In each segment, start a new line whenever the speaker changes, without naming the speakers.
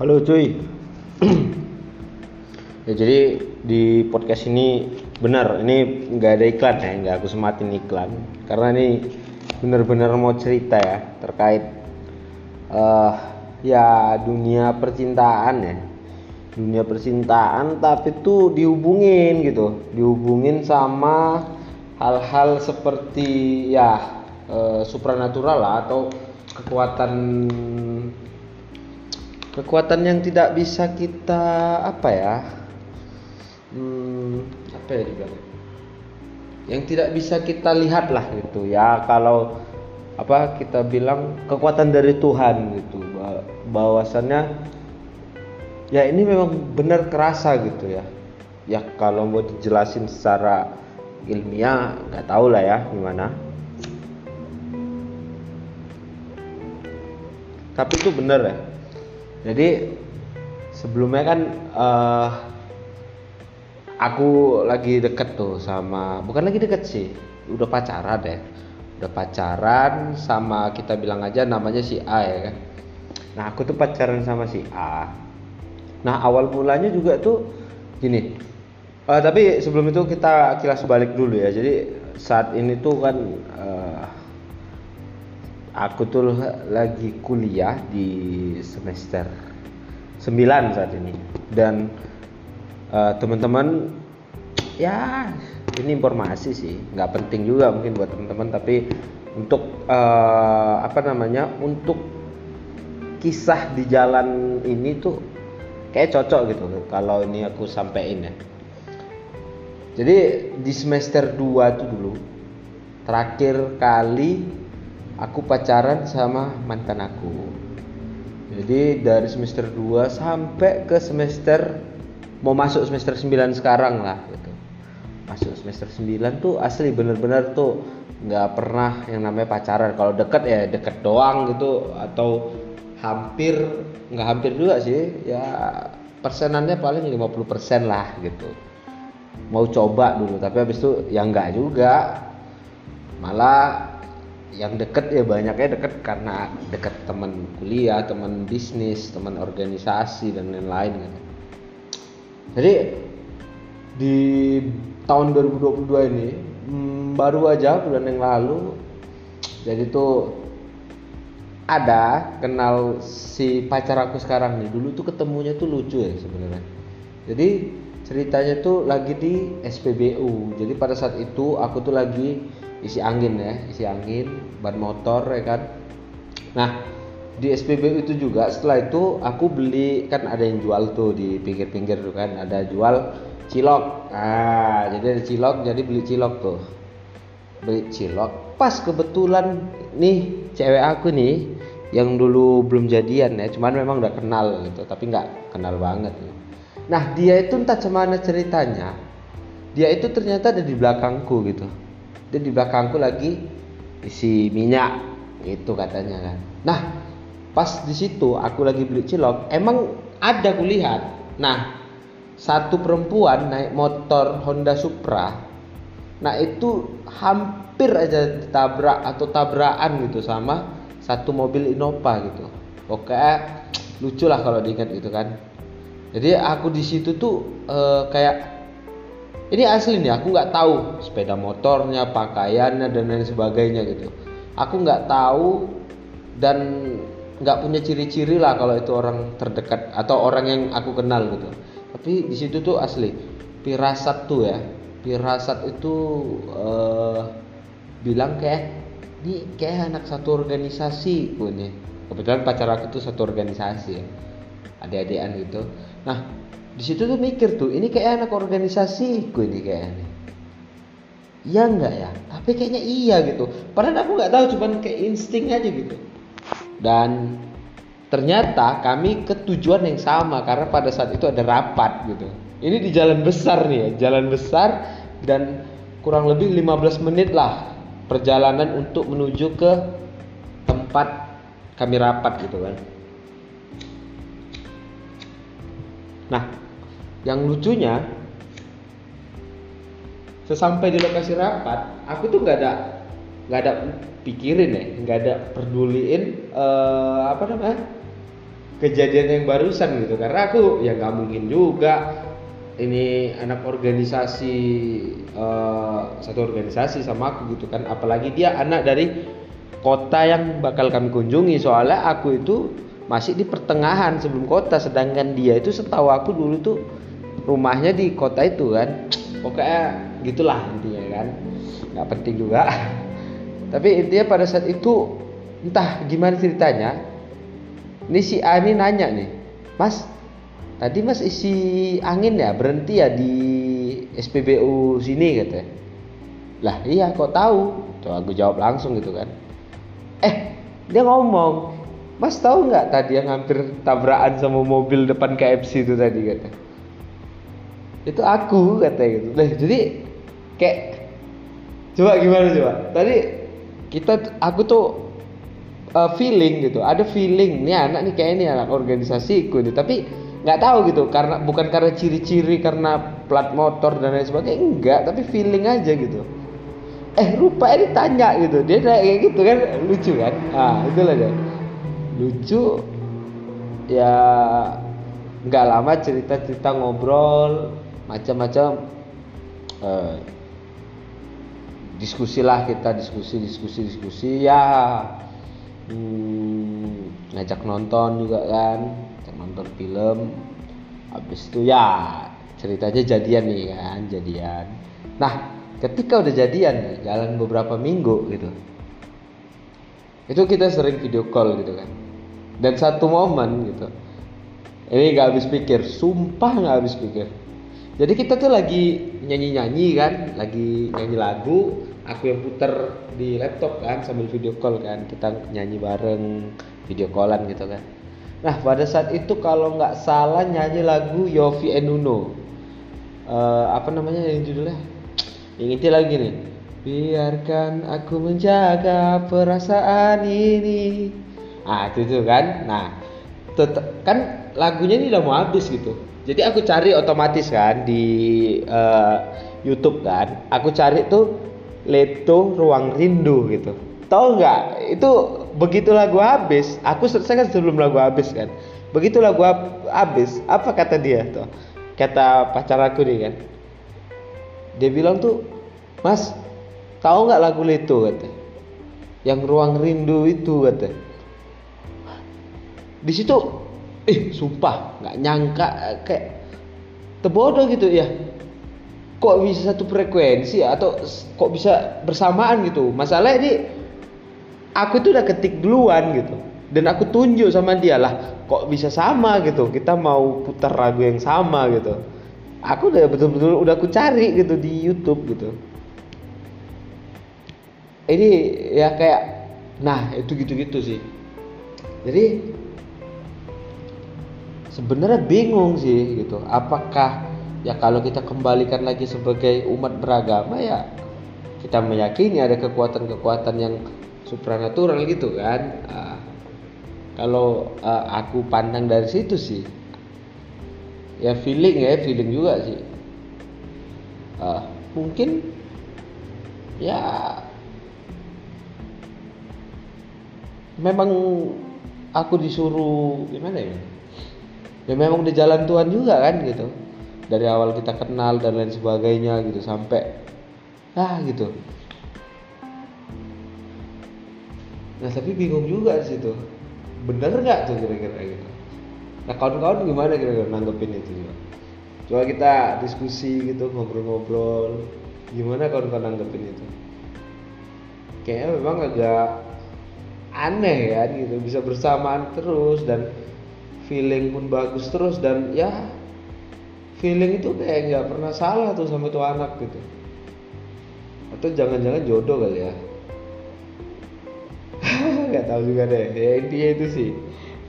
Halo cuy. ya jadi di podcast ini benar ini nggak ada iklan ya, nggak aku sematin iklan. Karena ini benar-benar mau cerita ya terkait uh, ya dunia percintaan ya. Dunia percintaan tapi tuh dihubungin gitu. Dihubungin sama hal-hal seperti ya uh, supranatural lah atau kekuatan kekuatan yang tidak bisa kita apa ya hmm, apa ya dibilang? Yang tidak bisa kita lihat lah gitu ya kalau apa kita bilang kekuatan dari Tuhan gitu bahwasannya ya ini memang benar kerasa gitu ya. Ya kalau mau dijelasin secara ilmiah nggak tahu lah ya gimana. Tapi itu benar ya jadi sebelumnya kan uh, aku lagi deket tuh sama bukan lagi deket sih udah pacaran deh. Udah pacaran sama kita bilang aja namanya si A ya kan. Nah aku tuh pacaran sama si A. Nah awal mulanya juga tuh gini. Uh, tapi sebelum itu kita kilas balik dulu ya. Jadi saat ini tuh kan uh, aku tuh lagi kuliah di semester 9 saat ini. Dan uh, teman-teman ya ini informasi sih. Nggak penting juga mungkin buat teman-teman tapi untuk uh, apa namanya untuk kisah di jalan ini tuh kayak cocok gitu kalau ini aku sampein ya. Jadi di semester 2 tuh dulu terakhir kali aku pacaran sama mantan aku. Jadi dari semester 2 sampai ke semester mau masuk semester 9 sekarang lah gitu. Masuk semester 9 tuh asli bener-bener tuh nggak pernah yang namanya pacaran. Kalau deket ya deket doang gitu atau hampir nggak hampir juga sih. Ya persenannya paling 50% lah gitu. Mau coba dulu tapi habis itu ya nggak juga. Malah yang deket ya banyaknya deket karena deket teman kuliah, teman bisnis, teman organisasi dan lain-lain gitu. Jadi di tahun 2022 ini hmm, baru aja bulan yang lalu jadi tuh ada kenal si pacar aku sekarang nih. Dulu tuh ketemunya tuh lucu ya sebenarnya. Jadi ceritanya tuh lagi di SPBU jadi pada saat itu aku tuh lagi isi angin ya isi angin ban motor ya kan. Nah di SPBU itu juga setelah itu aku beli kan ada yang jual tuh di pinggir-pinggir tuh kan ada jual cilok. Ah jadi ada cilok jadi beli cilok tuh. Beli cilok. Pas kebetulan nih cewek aku nih yang dulu belum jadian ya cuman memang udah kenal gitu tapi nggak kenal banget gitu. nah dia itu entah cemana ceritanya dia itu ternyata ada di belakangku gitu dia di belakangku lagi isi minyak itu katanya kan. Nah pas di situ aku lagi beli cilok emang ada kulihat. Nah satu perempuan naik motor Honda Supra nah itu hampir aja ditabrak atau tabrakan gitu sama satu mobil Innova gitu. Oke lucu lah kalau diingat gitu kan. Jadi aku di situ tuh uh, kayak ini asli nih aku nggak tahu sepeda motornya pakaiannya dan lain sebagainya gitu. Aku nggak tahu dan nggak punya ciri-ciri lah kalau itu orang terdekat atau orang yang aku kenal gitu. Tapi di situ tuh asli pirasat tuh ya. Pirasat itu uh, bilang kayak ini kayak anak satu organisasi punya. Kebetulan pacar aku tuh satu organisasi ya adik-adikan gitu. Nah di situ tuh mikir tuh ini kayak anak organisasi gue ini kayaknya iya enggak ya? Tapi kayaknya iya gitu. Padahal aku nggak tahu cuman kayak insting aja gitu. Dan ternyata kami ke tujuan yang sama karena pada saat itu ada rapat gitu. Ini di jalan besar nih ya jalan besar dan kurang lebih 15 menit lah perjalanan untuk menuju ke tempat kami rapat gitu kan nah yang lucunya sesampai di lokasi rapat aku tuh nggak ada nggak ada pikirin ya nggak ada peduliin uh, apa namanya kejadian yang barusan gitu. Karena aku ya nggak mungkin juga ini anak organisasi uh, satu organisasi sama aku gitu kan. Apalagi dia anak dari kota yang bakal kami kunjungi. Soalnya aku itu masih di pertengahan sebelum kota sedangkan dia itu setahu aku dulu tuh rumahnya di kota itu kan. Pokoknya gitulah intinya kan. Nggak penting juga. Tapi intinya pada saat itu entah gimana ceritanya ini si A nanya nih mas tadi mas isi angin ya? Berhenti ya di SPBU sini katanya lah iya kok tahu? Coba aku jawab langsung gitu kan. Eh dia ngomong mas tahu nggak tadi yang hampir tabrakan sama mobil depan KFC itu tadi kata? Itu aku kata gitu. Nah jadi kayak coba gimana coba? Tadi kita aku tuh uh, feeling gitu. Ada feeling nih anak nih kayak ini anak organisasiku gitu tapi nggak tahu gitu karena bukan karena ciri-ciri karena plat motor dan lain sebagainya enggak. Tapi feeling aja gitu. Eh rupanya ditanya gitu. Dia kayak gitu kan lucu kan? Ah itulah dia lucu ya nggak lama cerita-cerita ngobrol macam-macam uh, diskusi lah kita diskusi diskusi diskusi ya hmm, ngajak nonton juga kan nonton film habis itu ya ceritanya jadian nih kan jadian. Nah ketika udah jadian jalan beberapa minggu gitu itu kita sering video call gitu kan dan satu momen gitu. Ini nggak habis pikir sumpah nggak habis pikir. Jadi kita tuh lagi nyanyi nyanyi kan lagi nyanyi lagu aku yang puter di laptop kan sambil video call kan. Kita nyanyi bareng video callan gitu kan. Nah pada saat itu kalau nggak salah nyanyi lagu Yofi Enuno uh, apa namanya yang judulnya? Yang itu lagi nih. Biarkan aku menjaga perasaan ini ah itu tuh kan. Nah tetep, kan lagunya ini udah mau habis gitu. Jadi aku cari otomatis kan di uh, YouTube kan. Aku cari tuh Leto Ruang Rindu gitu. Tahu nggak? Itu begitu lagu habis aku selesai kan sebelum lagu habis kan. Begitu lagu habis apa kata dia tuh? Kata pacar aku nih kan. Dia bilang tuh mas tahu nggak lagu itu kata. Yang ruang rindu itu kata di situ eh sumpah nggak nyangka kayak terbodoh gitu ya. Kok bisa satu frekuensi atau kok bisa bersamaan gitu? Masalah ini aku tuh udah ketik duluan gitu. Dan aku tunjuk sama dia lah kok bisa sama gitu? Kita mau putar lagu yang sama gitu. Aku udah betul-betul udah aku cari gitu di YouTube gitu. Ini ya kayak nah itu gitu-gitu sih. Jadi sebenarnya bingung sih gitu. Apakah ya kalau kita kembalikan lagi sebagai umat beragama ya kita meyakini ada kekuatan-kekuatan yang supranatural gitu kan. Uh, kalau uh, aku pandang dari situ sih ya feeling ya feeling juga sih. Uh, mungkin ya memang aku disuruh gimana ya ya memang di jalan Tuhan juga kan gitu. Dari awal kita kenal dan lain sebagainya gitu sampai ah gitu. Nah tapi bingung juga di situ. Bener nggak tuh kira-kira gitu? Nah kawan-kawan gimana kira-kira nanggepin itu juga coba kita diskusi gitu ngobrol-ngobrol. Gimana kawan-kawan nanggepin itu? Kayaknya memang agak aneh ya gitu. Bisa bersamaan terus dan feeling pun bagus terus dan ya feeling itu kayak nggak pernah salah tuh sama tuh anak gitu. Atau jangan-jangan jodoh kali ya. Nggak tahu juga deh. Ya intinya itu sih.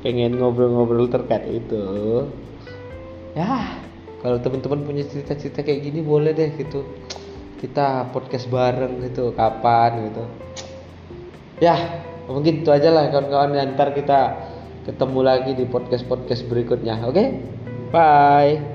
Pengen ngobrol-ngobrol terkait itu. Ya kalau teman-teman punya cerita-cerita kayak gini boleh deh gitu. Kita podcast bareng gitu kapan gitu. Ya mungkin itu aja lah kawan-kawan. Ntar kita ketemu lagi di podcast podcast berikutnya oke okay? bye